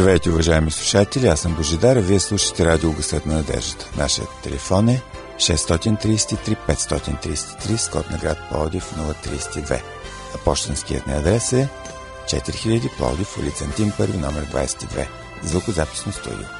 Здравейте, уважаеми слушатели, аз съм Божидар, а вие слушате радио Гъсът на надеждата. Нашият телефон е 633 533 с код на град Плодив 032. А почтенският ни адрес е 4000 Плодив, улица Антим, първи номер 22. Звукозаписно студио.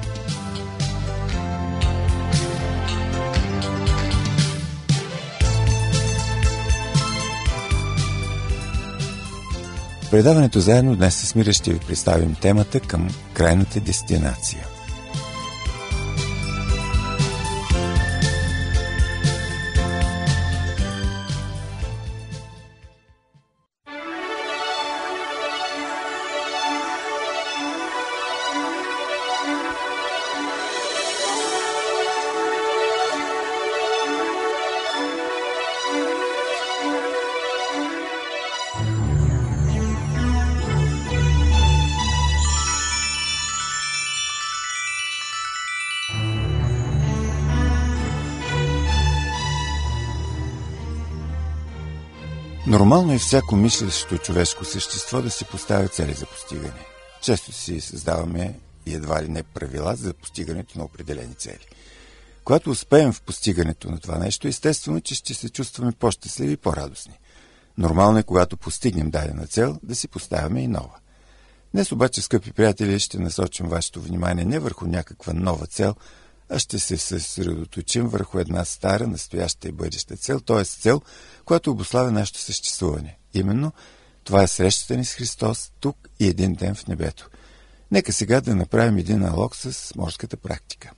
Предаването заедно днес с Мира ще ви представим темата към крайната дестинация. Нормално е всяко мислящо човешко същество да си поставя цели за постигане. Често си създаваме и едва ли не правила за постигането на определени цели. Когато успеем в постигането на това нещо, естествено, че ще се чувстваме по-щастливи и по-радостни. Нормално е, когато постигнем дадена цел, да си поставяме и нова. Днес обаче, скъпи приятели, ще насочим вашето внимание не върху някаква нова цел, а ще се съсредоточим върху една стара, настояща и бъдеща цел, т.е. цел, която обославя нашето съществуване. Именно това е срещата ни с Христос тук и един ден в небето. Нека сега да направим един налог с морската практика.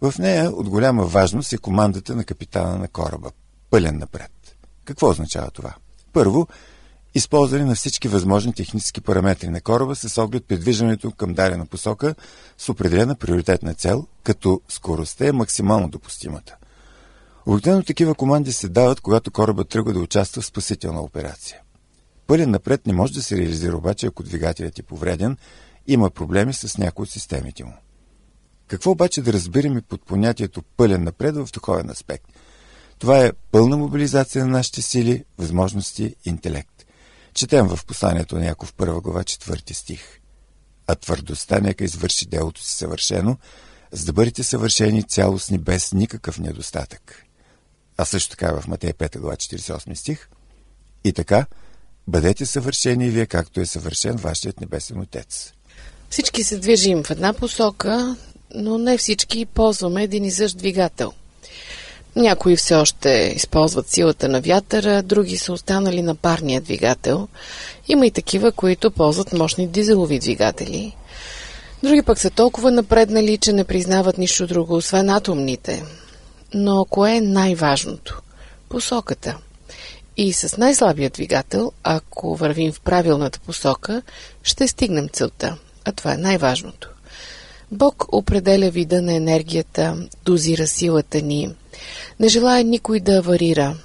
В нея от голяма важност е командата на капитана на кораба. Пълен напред. Какво означава това? Първо, използване на всички възможни технически параметри на кораба с оглед предвиждането към дадена посока с определена приоритетна цел, като скоростта е максимално допустимата. Обикновено такива команди се дават, когато корабът тръгва да участва в спасителна операция. Пълен напред не може да се реализира обаче, ако двигателят е повреден, има проблеми с някои от системите му. Какво обаче да разбираме под понятието пълен напред в духовен аспект? Това е пълна мобилизация на нашите сили, възможности, интелект. Четем в посланието на Яков първа глава четвърти стих. А твърдостта нека извърши делото си съвършено, за да бъдете съвършени цялостни без никакъв недостатък. А също така в Матея 5 глава 48 стих. И така, бъдете съвършени и вие, както е съвършен вашият небесен Отец. Всички се движим в една посока, но не всички ползваме един и същ двигател. Някои все още използват силата на вятъра, други са останали на парния двигател. Има и такива, които ползват мощни дизелови двигатели. Други пък са толкова напреднали, че не признават нищо друго, освен атомните. Но кое е най-важното? Посоката. И с най-слабия двигател, ако вървим в правилната посока, ще стигнем целта. А това е най-важното. Бог определя вида на енергията, дозира силата ни. Не желая никой да аварира,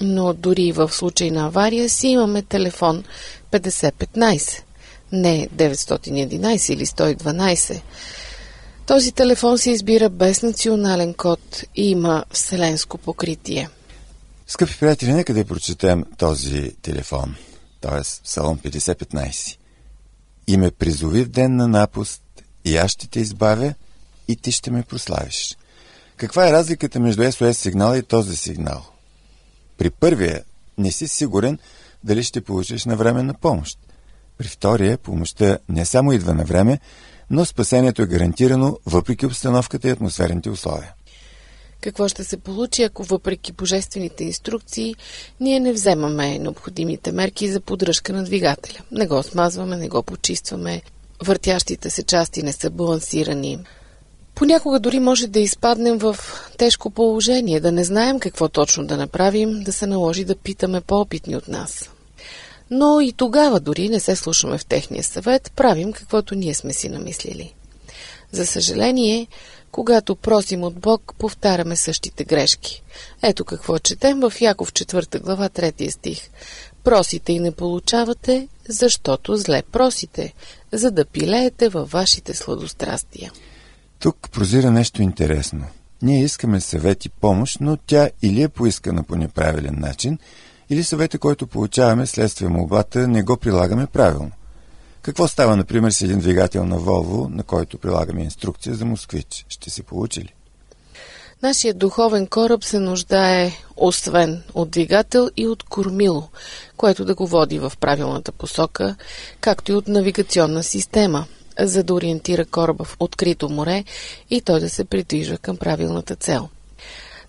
но дори в случай на авария си имаме телефон 5015, не 911 или 112. Този телефон се избира без национален код и има вселенско покритие. Скъпи приятели, нека да прочетем този телефон, т.е. Псалом 5015. И ме призови в ден на напуст, и аз ще те избавя, и ти ще ме прославиш. Каква е разликата между SOS сигнала и този сигнал? При първия не си сигурен дали ще получиш на време на помощ. При втория помощта не само идва на време, но спасението е гарантирано въпреки обстановката и атмосферните условия. Какво ще се получи, ако въпреки божествените инструкции ние не вземаме необходимите мерки за поддръжка на двигателя? Не го смазваме, не го почистваме, въртящите се части не са балансирани. Понякога дори може да изпаднем в тежко положение, да не знаем какво точно да направим, да се наложи да питаме по-опитни от нас. Но и тогава дори не се слушаме в техния съвет, правим каквото ние сме си намислили. За съжаление, когато просим от Бог, повтаряме същите грешки. Ето какво четем в Яков 4 глава 3 стих. Просите и не получавате, защото зле просите, за да пилеете във вашите сладострастия. Тук прозира нещо интересно. Ние искаме съвет и помощ, но тя или е поискана по неправилен начин, или съвета, който получаваме следствие молбата, не го прилагаме правилно. Какво става, например, с един двигател на Волво, на който прилагаме инструкция за москвич? Ще се получи ли? Нашият духовен кораб се нуждае освен от двигател и от кормило, което да го води в правилната посока, както и от навигационна система, за да ориентира кораба в открито море и той да се придвижва към правилната цел.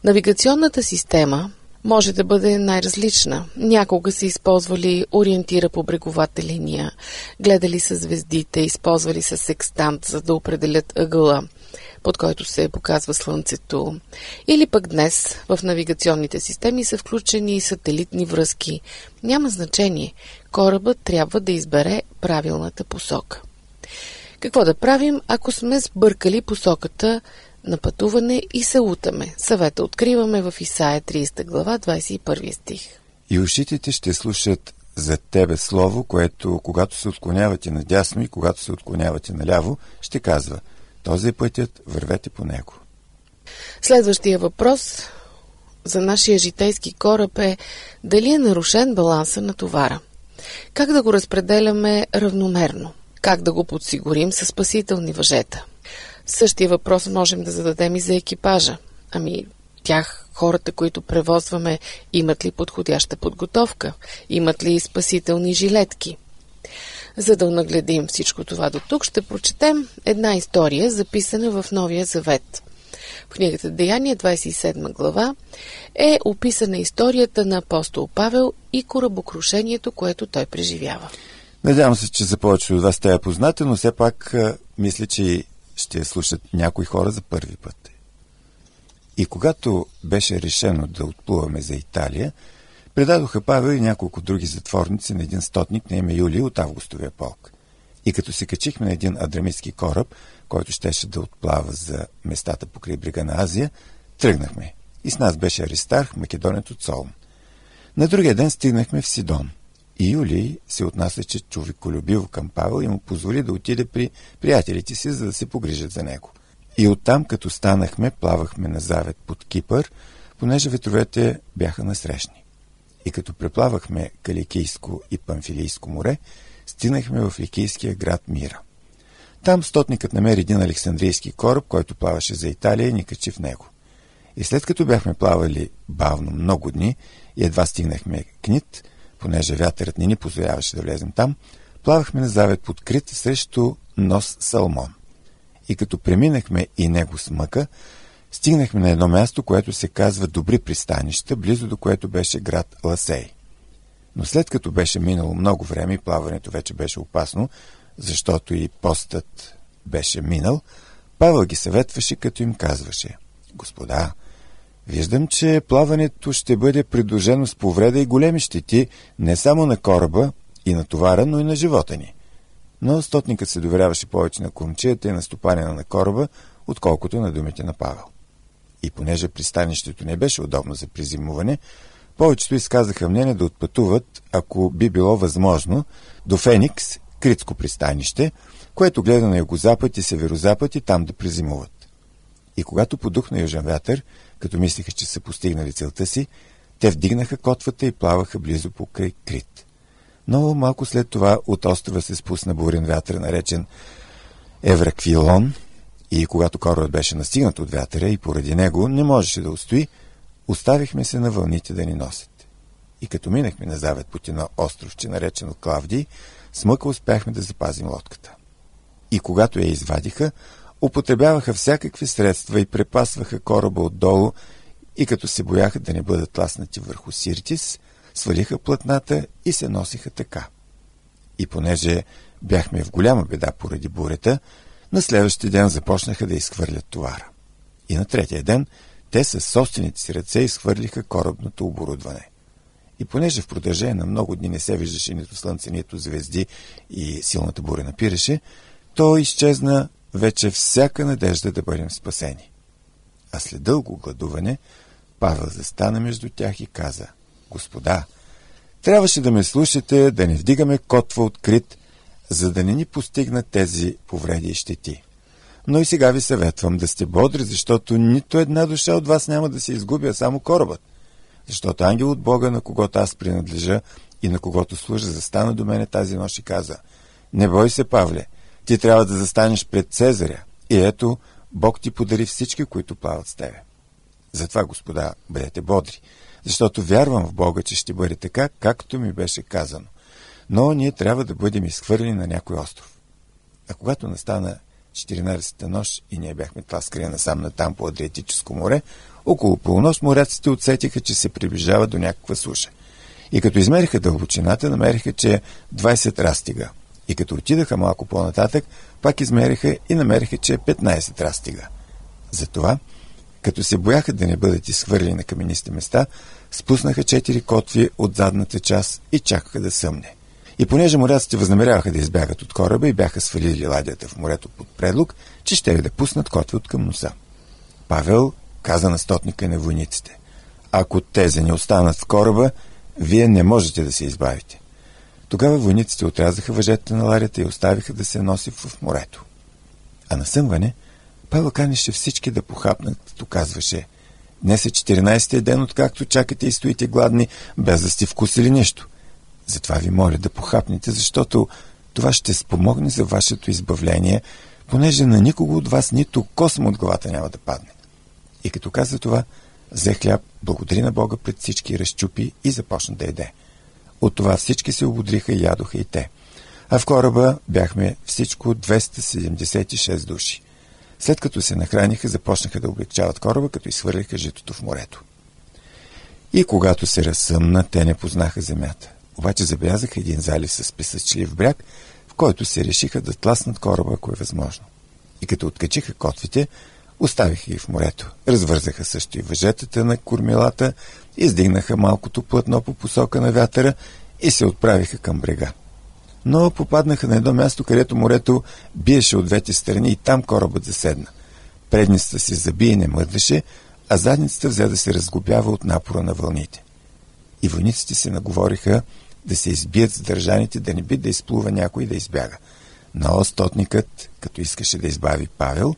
Навигационната система може да бъде най-различна. Някога са използвали ориентира по бреговата линия, гледали са звездите, използвали са секстант, за да определят ъгъла, под който се показва Слънцето. Или пък днес в навигационните системи са включени и сателитни връзки. Няма значение. Корабът трябва да избере правилната посока. Какво да правим, ако сме сбъркали посоката на пътуване и се утаме. Съвета откриваме в Исаия 30 глава 21 стих. И ушите ти ще слушат за тебе слово, което когато се отклонявате надясно и когато се отклонявате наляво, ще казва този пътят, вървете по него. Следващия въпрос за нашия житейски кораб е дали е нарушен баланса на товара. Как да го разпределяме равномерно? Как да го подсигурим със спасителни въжета? Същия въпрос можем да зададем и за екипажа. Ами, тях, хората, които превозваме, имат ли подходяща подготовка? Имат ли спасителни жилетки? За да нагледим всичко това до тук, ще прочетем една история, записана в Новия Завет. В книгата Деяния, 27 глава, е описана историята на апостол Павел и корабокрушението, което той преживява. Надявам се, че за повече от вас тя е позната, но все пак мисля, че ще я слушат някои хора за първи път. И когато беше решено да отплуваме за Италия, предадоха Павел и няколко други затворници на един стотник на име Юлий от Августовия полк. И като се качихме на един адрамитски кораб, който щеше да отплава за местата покрай брега на Азия, тръгнахме. И с нас беше Аристарх, македонец от Солм. На другия ден стигнахме в Сидон. И Юлий се отнасяше човеколюбиво към Павел и му позволи да отиде при приятелите си, за да се погрижат за него. И оттам, като станахме, плавахме на завет под Кипър, понеже ветровете бяха насрещни. И като преплавахме Каликийско и Памфилийско море, стигнахме в ликийския град Мира. Там стотникът намери един александрийски кораб, който плаваше за Италия и ни качи в него. И след като бяхме плавали бавно много дни и едва стигнахме Книт, понеже вятърът не ни позволяваше да влезем там, плавахме на завет подкрит срещу нос Салмон. И като преминахме и него с мъка, стигнахме на едно място, което се казва Добри пристанища, близо до което беше град Ласей. Но след като беше минало много време и плаването вече беше опасно, защото и постът беше минал, Павел ги съветваше, като им казваше Господа, Виждам, че плаването ще бъде придружено с повреда и големи щети не само на кораба и на товара, но и на живота ни. Но стотникът се доверяваше повече на кормчията и на стопанина на кораба, отколкото на думите на Павел. И понеже пристанището не беше удобно за призимуване, повечето изказаха мнение да отпътуват, ако би било възможно, до Феникс, Критско пристанище, което гледа на югозапад и северозапад и там да призимуват. И когато подухна южен вятър, като мислиха, че са постигнали целта си, те вдигнаха котвата и плаваха близо покрай Крит. Но малко след това от острова се спусна бурен вятър, наречен Евраквилон, и когато корабът беше настигнат от вятъра и поради него не можеше да устои, оставихме се на вълните да ни носят. И като минахме на завет по едно островче, наречено Клавдий, с мъка успяхме да запазим лодката. И когато я извадиха, употребяваха всякакви средства и препасваха кораба отдолу и като се бояха да не бъдат ласнати върху Сиртис, свалиха платната и се носиха така. И понеже бяхме в голяма беда поради бурята, на следващия ден започнаха да изхвърлят товара. И на третия ден те със собствените си ръце изхвърлиха корабното оборудване. И понеже в продължение на много дни не се виждаше нито слънце, нито звезди и силната буря напираше, то изчезна вече всяка надежда да бъдем спасени. А след дълго гладуване, Павел застана между тях и каза, Господа, трябваше да ме слушате, да не вдигаме котва открит, за да не ни постигнат тези повреди и щети. Но и сега ви съветвам да сте бодри, защото нито една душа от вас няма да се изгуби, а само корабът. Защото ангел от Бога, на когото аз принадлежа и на когото служа, застана до мене тази нощ и каза, не бой се, Павле, ти трябва да застанеш пред Цезаря. И ето, Бог ти подари всички, които плават с тебе. Затова, господа, бъдете бодри, защото вярвам в Бога, че ще бъде така, както ми беше казано. Но ние трябва да бъдем изхвърлени на някой остров. А когато настана 14-та нощ и ние бяхме тласкали насам на там по Адриатическо море, около полунощ моряците отсетиха, че се приближава до някаква суша. И като измериха дълбочината, намериха, че е 20 растига. И като отидаха малко по-нататък, пак измериха и намериха, че е 15 растига. Затова, като се бояха да не бъдат изхвърлени на каменисти места, спуснаха четири котви от задната част и чакаха да съмне. И понеже моряците възнамеряваха да избягат от кораба и бяха свалили ладията в морето под предлог, че ще да пуснат котви от към носа. Павел каза на стотника на войниците. Ако тези не останат в кораба, вие не можете да се избавите. Тогава войниците отрязаха въжета на ларята и оставиха да се носи в морето. А на съмване Павел канеше всички да похапнат, като казваше Днес е 14-ти ден, откакто чакате и стоите гладни, без да сте вкусили нищо. Затова ви моля да похапнете, защото това ще спомогне за вашето избавление, понеже на никого от вас нито косъм от главата няма да падне. И като каза това, взе хляб, благодари на Бога пред всички, разчупи и започна да еде. От това всички се ободриха и ядоха и те. А в кораба бяхме всичко 276 души. След като се нахраниха, започнаха да облегчават кораба, като изхвърлиха житото в морето. И когато се разсъмна, те не познаха земята. Обаче забелязаха един залив с песъчлив бряг, в който се решиха да тласнат кораба, ако е възможно. И като откачиха котвите, оставиха ги в морето. Развързаха също и въжетата на кормилата, издигнаха малкото платно по посока на вятъра и се отправиха към брега. Но попаднаха на едно място, където морето биеше от двете страни и там корабът заседна. Предницата се заби и не мърдаше, а задницата взе да се разгубява от напора на вълните. И войниците се наговориха да се избият задържаните, да не би да изплува някой да избяга. Но стотникът, като искаше да избави Павел,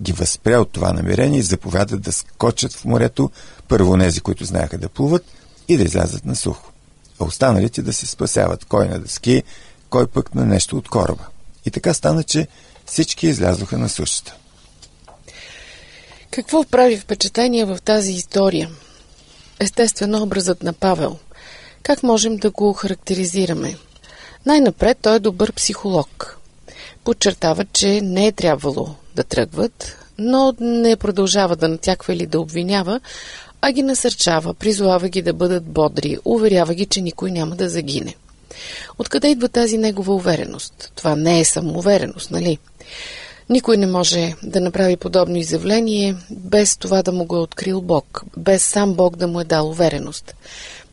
ги възпря от това намерение и заповяда да скочат в морето, първо нези, които знаеха да плуват, и да излязат на сухо. А останалите да се спасяват кой на дъски, кой пък на нещо от кораба. И така стана, че всички излязоха на сушата. Какво прави впечатление в тази история? Естествено, образът на Павел. Как можем да го характеризираме? Най-напред той е добър психолог. Подчертава, че не е трябвало да тръгват, но не продължава да натяква или да обвинява, а ги насърчава, призовава ги да бъдат бодри, уверява ги, че никой няма да загине. Откъде идва тази негова увереност? Това не е самоувереност, нали? Никой не може да направи подобно изявление без това да му го е открил Бог, без сам Бог да му е дал увереност.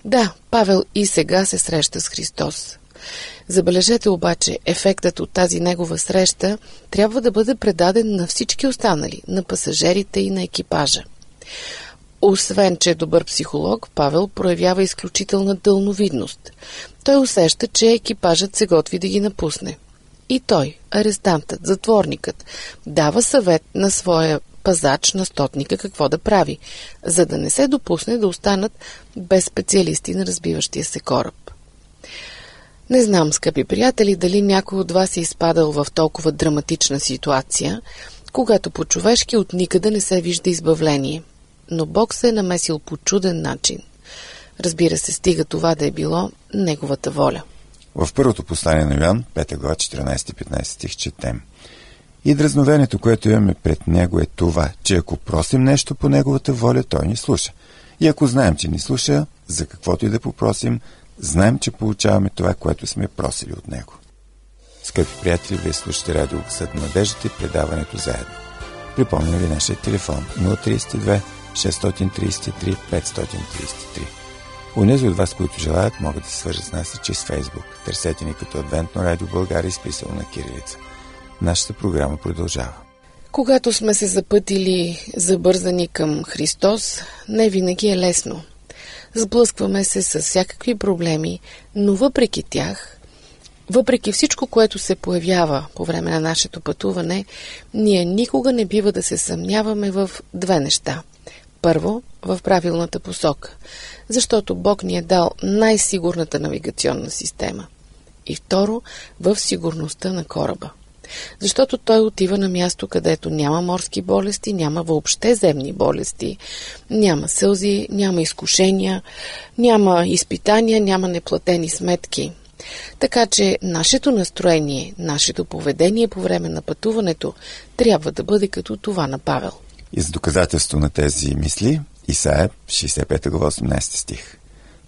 Да, Павел и сега се среща с Христос. Забележете обаче, ефектът от тази негова среща трябва да бъде предаден на всички останали, на пасажирите и на екипажа. Освен, че е добър психолог, Павел проявява изключителна дълновидност. Той усеща, че екипажът се готви да ги напусне. И той, арестантът, затворникът, дава съвет на своя пазач на стотника какво да прави, за да не се допусне да останат без специалисти на разбиващия се кораб. Не знам, скъпи приятели, дали някой от вас е изпадал в толкова драматична ситуация, когато по-човешки от никъде не се вижда избавление. Но Бог се е намесил по чуден начин. Разбира се, стига това да е било Неговата воля. В първото послание на Йоан, 5 глава, 14-15 стих, четем. И дразновението, което имаме пред Него е това, че ако просим нещо по Неговата воля, Той ни слуша. И ако знаем, че ни слуша, за каквото и да попросим, знаем, че получаваме това, което сме просили от Него. Скъпи приятели, вие слушате радио Съд на надеждата и предаването заедно. Припомня ви нашия телефон 032 633 533. Унези от вас, които желаят, могат да се свържат с нас и чрез Фейсбук. Търсете ни като Адвентно радио България, изписано на кирилица. Нашата програма продължава. Когато сме се запътили забързани към Христос, не винаги е лесно. Сблъскваме се с всякакви проблеми, но въпреки тях, въпреки всичко, което се появява по време на нашето пътуване, ние никога не бива да се съмняваме в две неща. Първо, в правилната посока, защото Бог ни е дал най-сигурната навигационна система. И второ, в сигурността на кораба защото той отива на място, където няма морски болести, няма въобще земни болести, няма сълзи, няма изкушения, няма изпитания, няма неплатени сметки. Така че нашето настроение, нашето поведение по време на пътуването трябва да бъде като това на Павел. И за доказателство на тези мисли, Исаия, 65 глава 18 стих.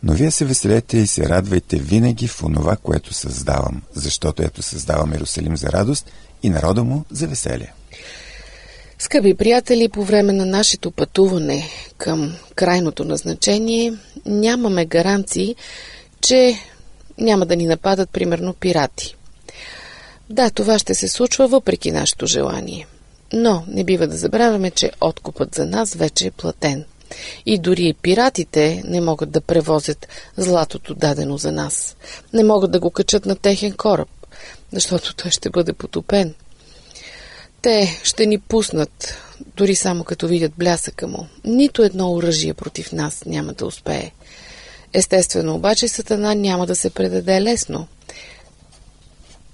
Но вие се веселете и се радвайте винаги в онова, което създавам, защото ето създавам Иерусалим за радост и народа му за веселие. Скъпи приятели, по време на нашето пътуване към крайното назначение нямаме гаранции, че няма да ни нападат, примерно, пирати. Да, това ще се случва въпреки нашето желание. Но не бива да забравяме, че откупът за нас вече е платен. И дори пиратите не могат да превозят златото дадено за нас. Не могат да го качат на техен кораб, защото той ще бъде потопен. Те ще ни пуснат, дори само като видят блясъка му. Нито едно оръжие против нас няма да успее. Естествено, обаче Сатана няма да се предаде лесно.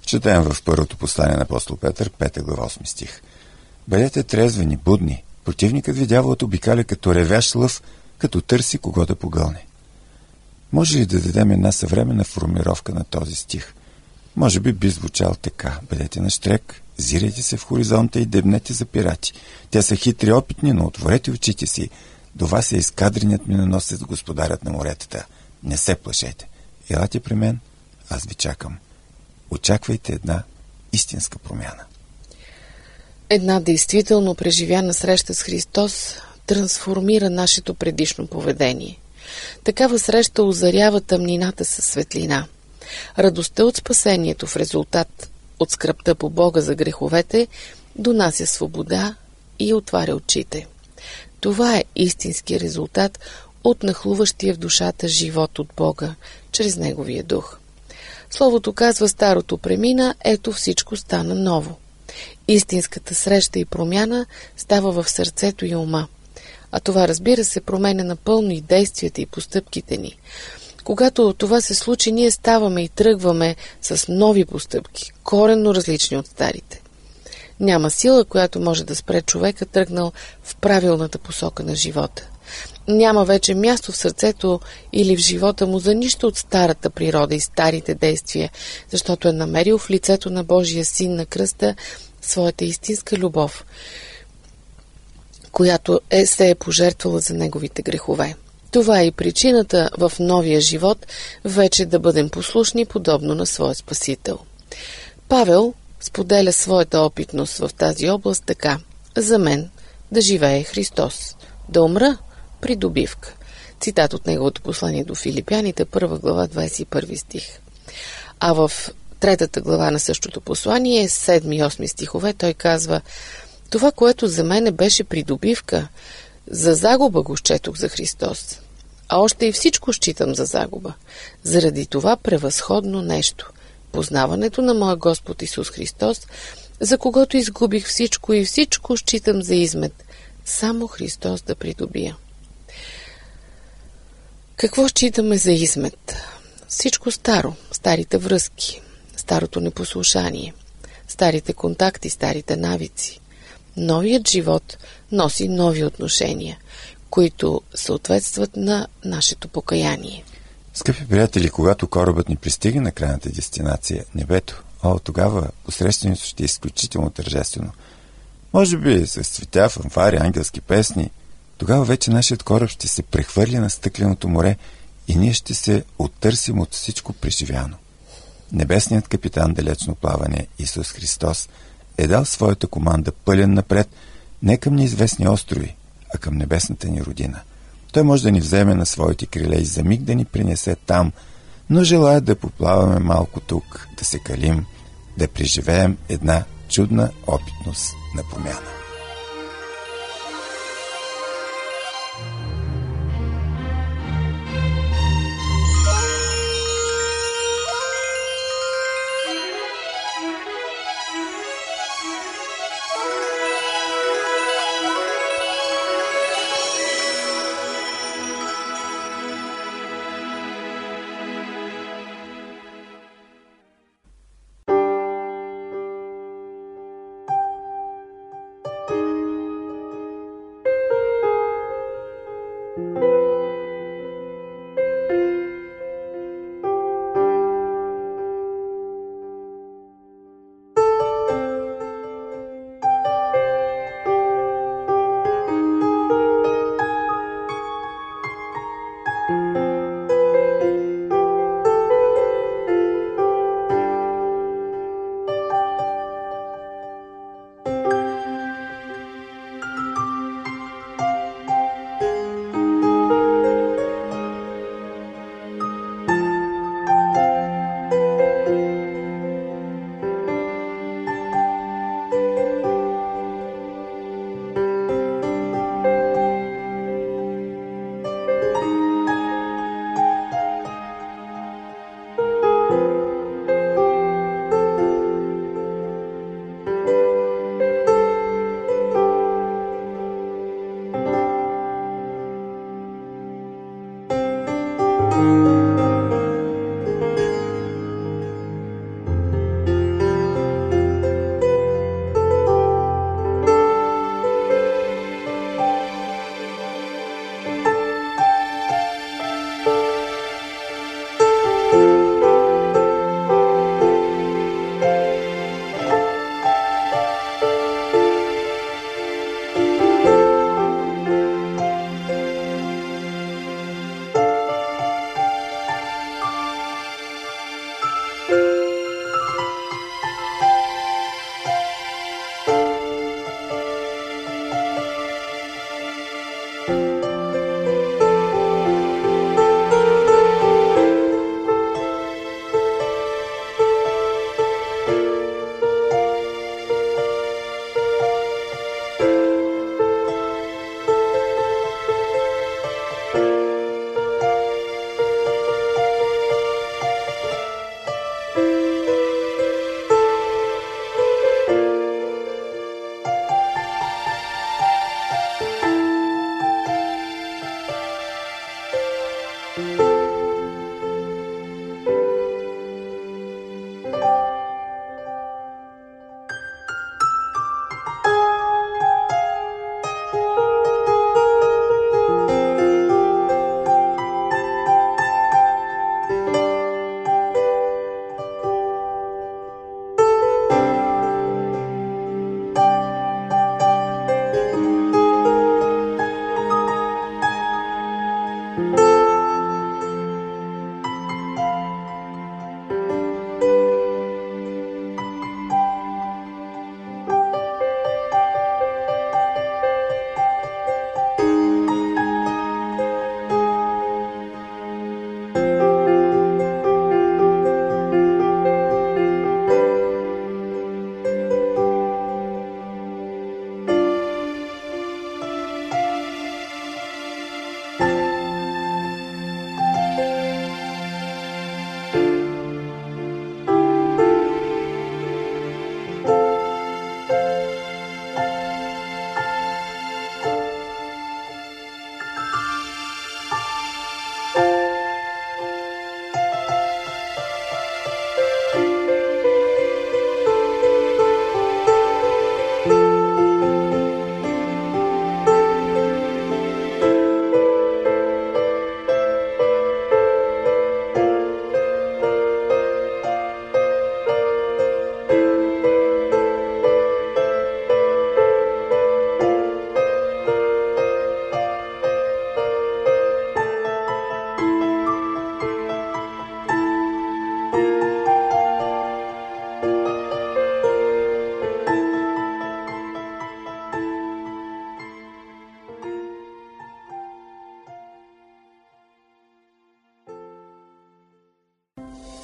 Четем в първото послание на апостол Петър, 5 глава 8 стих. Бъдете трезвени, будни, Противникът ви дяволът обикаля като ревящ лъв, като търси кого да погълне. Може ли да дадем една съвременна формировка на този стих? Може би би звучал така. Бъдете на штрек, зирайте се в хоризонта и дебнете за пирати. Те са хитри опитни, но отворете очите си. До вас е изкадреният миноносец господарят на моретата. Не се плашете. Елате при мен, аз ви чакам. Очаквайте една истинска промяна. Една действително преживяна среща с Христос трансформира нашето предишно поведение. Такава среща озарява тъмнината със светлина. Радостта от спасението в резултат от скръпта по Бога за греховете донася свобода и отваря очите. Това е истински резултат от нахлуващия в душата живот от Бога, чрез Неговия дух. Словото казва старото премина, ето всичко стана ново. Истинската среща и промяна става в сърцето и ума. А това, разбира се, променя напълно и действията и постъпките ни. Когато това се случи, ние ставаме и тръгваме с нови постъпки, коренно различни от старите. Няма сила, която може да спре човека тръгнал в правилната посока на живота. Няма вече място в сърцето или в живота му за нищо от старата природа и старите действия, защото е намерил в лицето на Божия син на кръста своята истинска любов, която е, се е пожертвала за неговите грехове. Това е и причината в новия живот вече да бъдем послушни, подобно на своя Спасител. Павел споделя своята опитност в тази област така. За мен да живее Христос, да умра придобивка. Цитат от неговото послание до Филипяните, 1 глава, 21 стих. А в третата глава на същото послание, 7 и 8 стихове, той казва Това, което за мене беше придобивка, за загуба го счетох за Христос. А още и всичко считам за загуба. Заради това превъзходно нещо. Познаването на моя Господ Исус Христос, за когото изгубих всичко и всичко считам за измет. Само Христос да придобия. Какво считаме за измет? Всичко старо, старите връзки, старото непослушание, старите контакти, старите навици. Новият живот носи нови отношения, които съответстват на нашето покаяние. Скъпи приятели, когато корабът ни пристига на крайната дестинация, небето, О, тогава посрещането ще е изключително тържествено. Може би с цветя, фанфари, ангелски песни. Тогава вече нашият кораб ще се прехвърли на стъкленото море и ние ще се оттърсим от всичко преживяно. Небесният капитан далечно плаване Исус Христос е дал своята команда пълен напред не към неизвестни острови, а към небесната ни родина. Той може да ни вземе на своите криле и за миг да ни принесе там, но желая да поплаваме малко тук, да се калим, да преживеем една чудна опитност на промяна.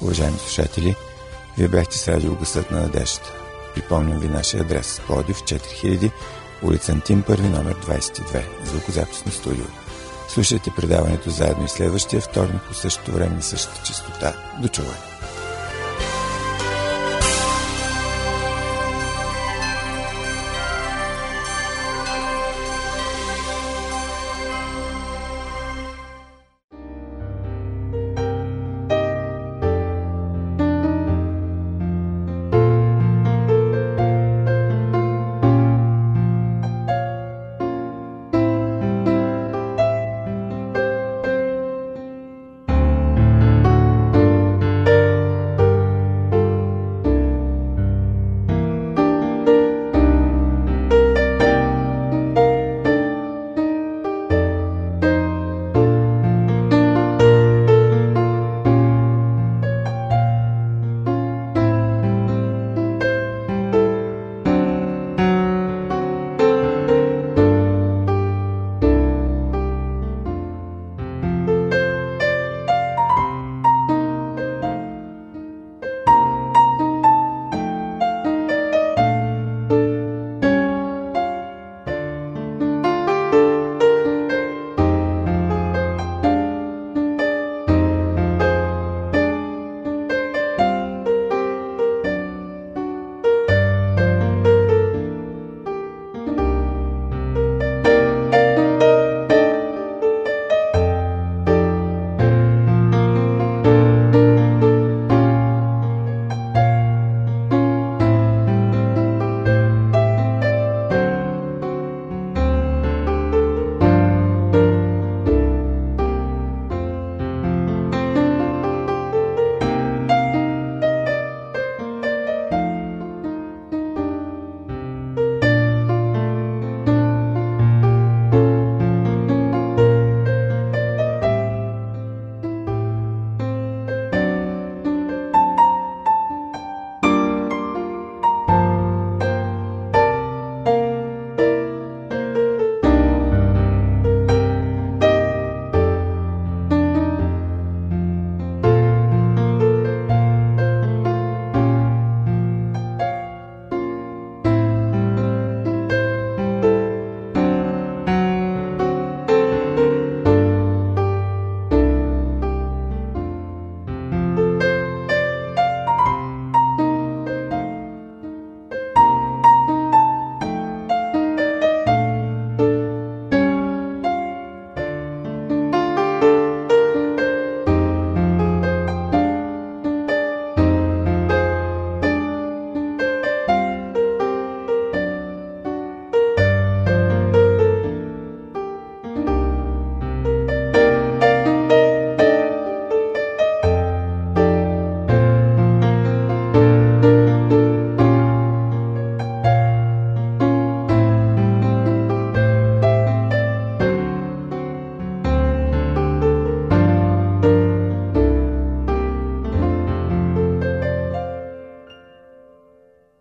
Уважаеми слушатели. Вие бяхте с радио Гъсът на надеждата. Припомням ви нашия адрес. Плодив 4000, улица Антим, първи номер 22, звукозаписно студио. Слушайте предаването заедно и следващия вторник по същото време на същата частота. До чуване!